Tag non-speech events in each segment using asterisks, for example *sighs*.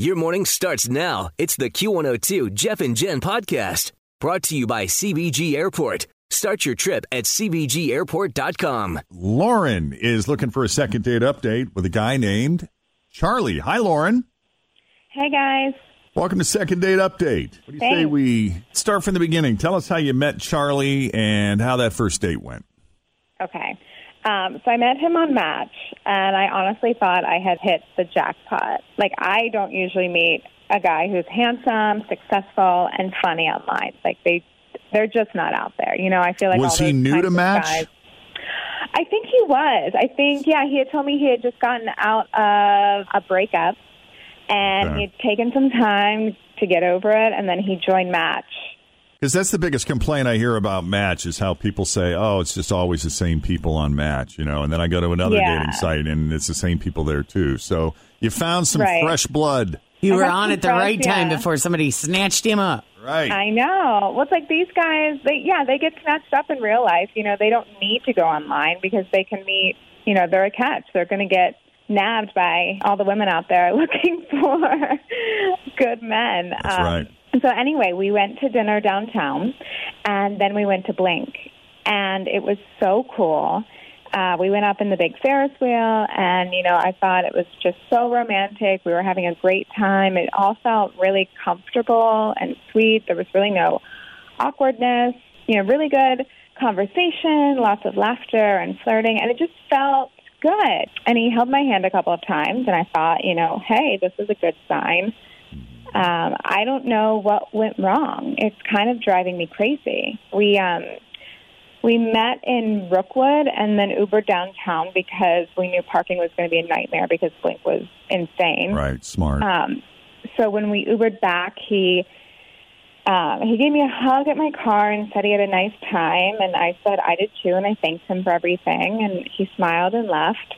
Your morning starts now. It's the Q102 Jeff and Jen podcast brought to you by CVG Airport. Start your trip at CVGAirport.com. Lauren is looking for a second date update with a guy named Charlie. Hi, Lauren. Hey guys. Welcome to Second Date Update. What do you say we start from the beginning? Tell us how you met Charlie and how that first date went. Okay. Um, so I met him on Match, and I honestly thought I had hit the jackpot. Like I don't usually meet a guy who's handsome, successful, and funny online. Like they, they're just not out there. You know, I feel like Was he new to Match? Guys, I think he was. I think yeah. He had told me he had just gotten out of a breakup, and Okay. he'd taken some time to get over it, and then he joined Match. Because that's the biggest complaint I hear about Match is how people say, "Oh, it's just always the same people on Match," you know. And then I go to another Yeah. dating site and it's the same people there too. So you found some Right. fresh blood, You I were on some at the friends, right time before somebody snatched him up. right? I know. Well, it's like these guys, they yeah, they get snatched up in real life. You know, they don't need to go online because they can meet. You know, they're a catch. They're going to get nabbed by all the women out there *laughs* looking for *laughs* good men. Um, right. So anyway, we went to dinner downtown, and then we went to Blink, and it was so cool. Uh, we went up in the big Ferris wheel, and you know, I thought it was just so romantic. We were having a great time. It all felt really comfortable and sweet. There was really no awkwardness. You know, really good conversation, lots of laughter and flirting, and it just felt good. And he held my hand a couple of times, and I thought, you know, hey, this is a good sign. Um, I don't know what went wrong. It's kind of driving me crazy. We um, we met in Brookwood and then Ubered downtown because we knew parking was going to be a nightmare because Blink was insane. Right, smart. Um, so when we Ubered back, he um, he gave me a hug at my car and said he had a nice time, and I said I did too, and I thanked him for everything, and he smiled and left.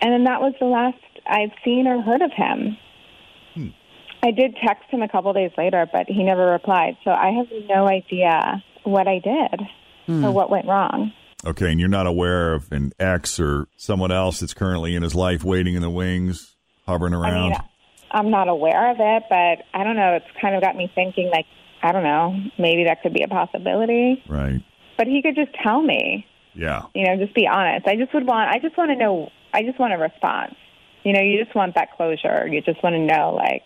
And then that was the last I've seen or heard of him. I did text him a couple days later, but he never replied. So I have no idea what I did or hmm. what went wrong. Okay, and you're not aware of an ex or someone else that's currently in his life waiting in the wings, hovering I around. mean, I'm not aware of it, but I don't know. It's kind of got me thinking, like, I don't know, maybe that could be a possibility. right. But he could just tell me, Yeah. you know, just be honest. I just would want, I just want to know, I just want a response. You know, you just want that closure. You just want to know, like,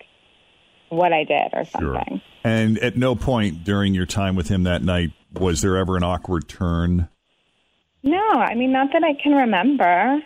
what I did or Sure. something. And at no point during your time with him that night was there ever an awkward turn. No, I mean, not that I can remember.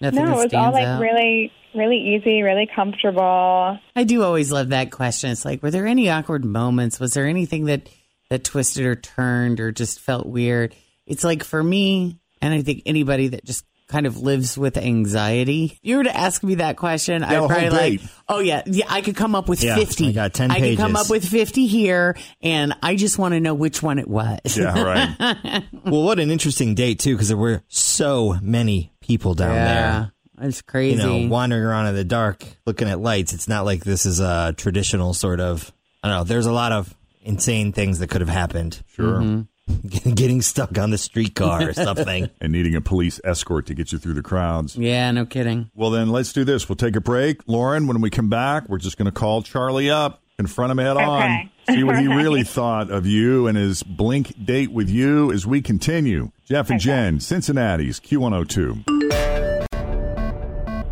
Nothing no, it was all like out. really, really easy, really comfortable. I do always love that question. It's like, were there any awkward moments? Was there anything that that twisted or turned or just felt weird? It's like for me, and I think anybody that just kind of lives with anxiety. If you were to ask me that question, Yeah, I'd probably like, oh yeah, yeah, I could come up with Yeah, fifty. I got 10 I could come up with fifty here, and I just want to know which one it was. Yeah, right. *laughs* Well, what an interesting date too, because there were so many people down there. yeah, it's crazy. You know, wandering around in the dark, looking at lights. It's not like this is a traditional sort of. I don't know. There's a lot of insane things that could have happened. Sure. Mm-hmm. *laughs* Getting stuck on the streetcar or something. *laughs* And needing a police escort to get you through the crowds. yeah, no kidding. Well, then let's do this. We'll take a break. Lauren, when we come back, we're just going to call Charlie up, confront him head on, *laughs* see what he really thought of you and his blink date with you as we continue. Jeff and Jen, Cincinnati's Q102.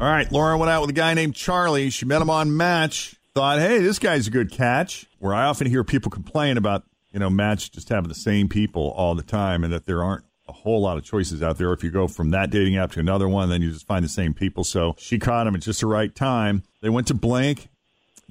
All right, Lauren went out with a guy named Charlie. She met him on Match. Thought, hey, this guy's a good catch. Where I often hear people complain about, you know, Match just having the same people all the time and that there aren't a whole lot of choices out there. If you go from that dating app to another one, then you just find the same people. So she caught him at just the right time. They went to Blink,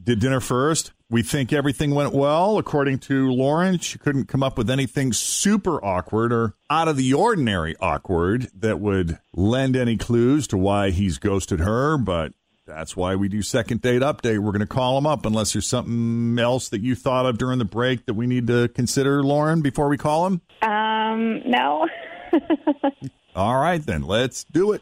did dinner first. We think everything went well. According to Lauren, she couldn't come up with anything super awkward or out of the ordinary awkward that would lend any clues to why he's ghosted her. But that's why we do second date update. We're going to call him up unless there's something else that you thought of during the break that we need to consider, Lauren, before we call him. Um, no. *laughs* All right, then let's do it.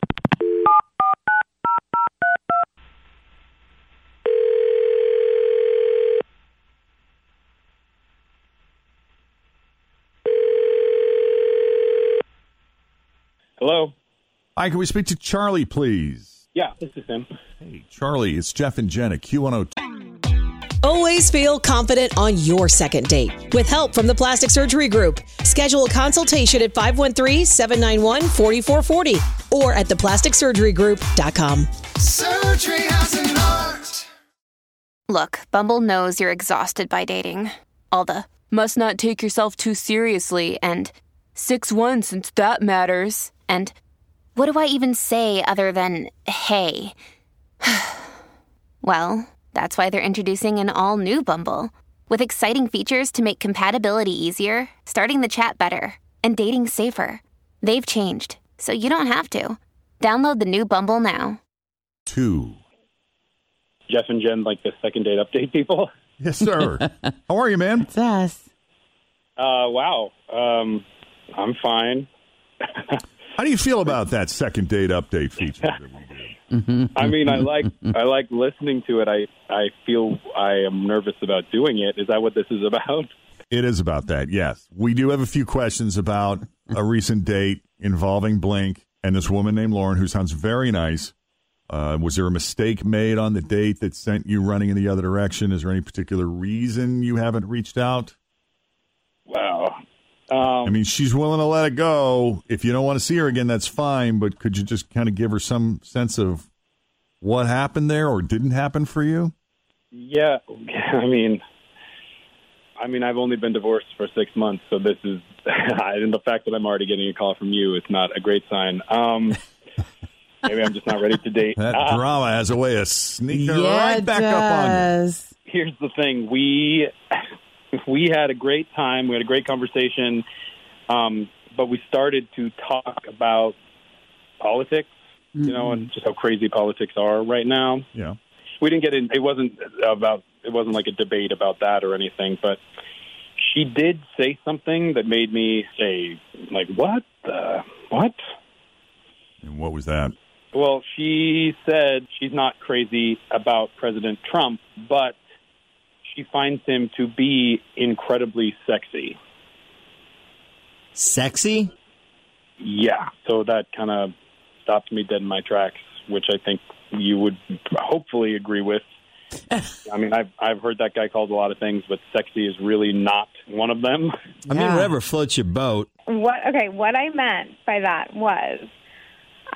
Hello. Hi, can we speak to Charlie, please? Yeah, this is him. Hey, Charlie, it's Jeff and Jen at Q102. Always feel confident on your second date. With help from the Plastic Surgery Group, schedule a consultation at 513-791-4440 or at theplasticsurgerygroup.com. Surgery has an art. Look, Bumble knows you're exhausted by dating. All the must not take yourself too seriously and 6 1 since that matters. And what do I even say other than hey? *sighs* well, that's why they're introducing an all new Bumble with exciting features to make compatibility easier, starting the chat better, and dating safer. They've changed, so you don't have to. Download the new Bumble now. Two. Jeff and Jen, like the second date update people. *laughs* Yes, sir. *laughs* How are you, man? It's us. Uh, wow. Um, I'm fine. *laughs* How do you feel about that second date update feature? *laughs* I mean, I like I like listening to it. I I feel I am nervous about doing it. Is that what this is about? It is about that, yes. We do have a few questions about a recent date involving Blink and this woman named Lauren who sounds very nice. Uh, was there a mistake made on the date that sent you running in the other direction? Is there any particular reason you haven't reached out? Wow. Um, I mean, she's willing to let it go. If you don't want to see her again, that's fine. But could you just kind of give her some sense of what happened there or didn't happen for you? yeah. *laughs* I mean, I mean, I've only been divorced for six months, so this is, *laughs* and the fact that I'm already getting a call from you is not a great sign. Um, *laughs* maybe I'm just not ready to date. That Uh, drama has a way of sneaking yeah, right it back up on you. here's the thing we we had a great time. We had a great conversation. Um, but we started to talk about politics you know and just how crazy politics are right now. Yeah. we didn't get in it wasn't about it wasn't like a debate about that or anything but she did say something that made me say like what the what? And what was that? well, she said she's not crazy about President Trump, but she finds him to be incredibly sexy. Sexy? Yeah. So that kind of stopped me dead in my tracks, which I think you would hopefully agree with. *laughs* I mean, I've I've heard that guy called a lot of things, but sexy is really not one of them. I mean, Yeah. whatever floats your boat. What? Okay, what I meant by that was,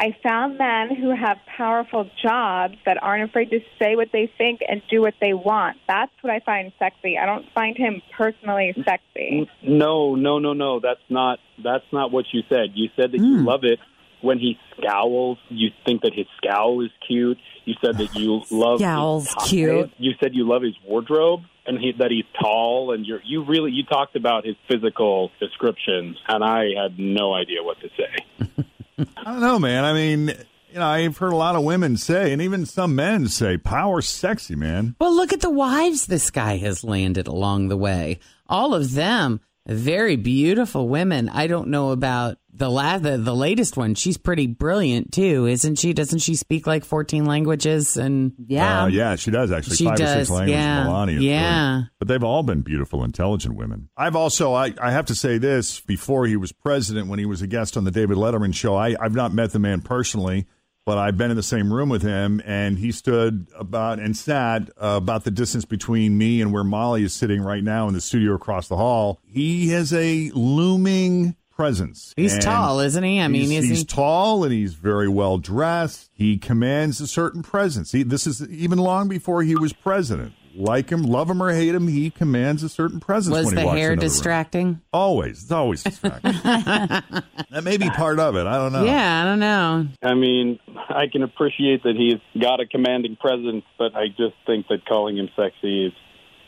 I found men who have powerful jobs that aren't afraid to say what they think and do what they want. That's what I find sexy. I don't find him personally sexy. No, no, no, no. That's not that's not what you said. You said that you hmm. love it when he scowls. You think that his scowl is cute. You said that you love his Scowl's ties. cute. You said you love his wardrobe and he, that he's tall. And you're you really you talked about his physical descriptions, and I had no idea what to say. *laughs* I don't know, man. I mean, you know, I've heard a lot of women say, and even some men say, power's sexy, man. Well, look at the wives this guy has landed along the way. All of them very beautiful women. I don't know about the la- the, the latest one. She's pretty brilliant too, isn't she? Doesn't she speak like 14 languages and yeah Uh, yeah, she does actually. She Five or does, six languages. yeah. Melania. Yeah. brilliant. But they've all been beautiful, intelligent women. I've also, I, I have to say this before he was president, when he was a guest on the David Letterman show, I, I've not met the man personally, but I've been in the same room with him, and he stood about and sat uh, about the distance between me and where Molly is sitting right now in the studio across the hall. He has a looming presence. He's And tall, isn't he? I mean, he's, isn't he's he? tall and he's very well dressed. He commands a certain presence. He, this is even long before he was president. Like him, love him or hate him, he commands a certain presence Was when the walks hair into the room. distracting? Always, it's always distracting. *laughs* that may be part of it. I don't know. Yeah, I don't know. I mean, I can appreciate that he's got a commanding presence, but I just think that calling him sexy is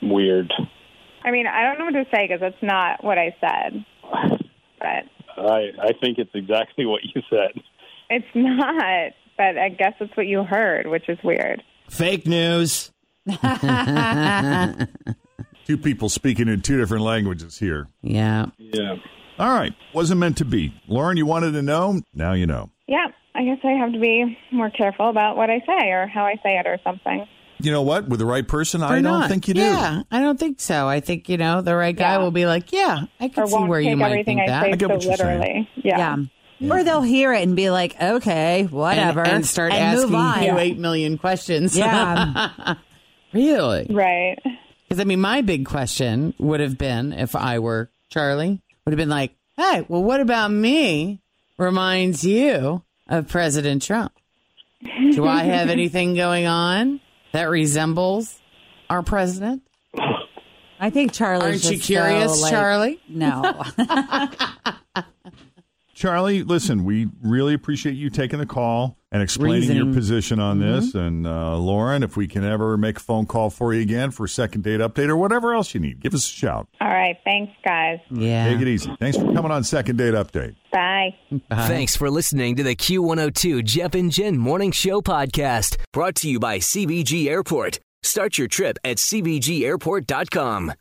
weird. I mean, I don't know what to say because that's not what I said. But I I think it's exactly what you said. it's not. But I guess it's what you heard, which is weird. Fake news. *laughs* Two people speaking in two different languages here. Yeah. Yeah. All right. Wasn't meant to be. Lauren, you wanted to know? Now you know. Yeah, I guess I have to be more careful about what I say or how I say it or something. You know what? With the right person, Or I don't not. think you do. Yeah, I don't think so. I think, you know, the right guy Yeah. will be like, yeah, I Or can see where take you might everything think I that. say I get so what you're saying. literally. Yeah. Yeah. Or they'll hear it and be like, okay, whatever. And, and start and asking on. you eight million questions. Yeah. *laughs* really? Right. Because I mean, my big question would have been if I were Charlie, would have been like, "Hey, well, what about me? Reminds you of President Trump? Do I have *laughs* anything going on that resembles our president? I think Charlie. Aren't you curious, so, like- Charlie? No. *laughs* *laughs* Charlie, listen, we really appreciate you taking the call and explaining your position on this. And uh, Lauren, if we can ever make a phone call for you again for a second date update or whatever else you need, give us a shout. All right. Thanks, guys. Yeah. Take it easy. Thanks for coming on Second Date Update. Bye. Thanks for listening to the Q102 Jeff and Jen Morning Show podcast, brought to you by CVG Airport. Start your trip at CVGAirport.com.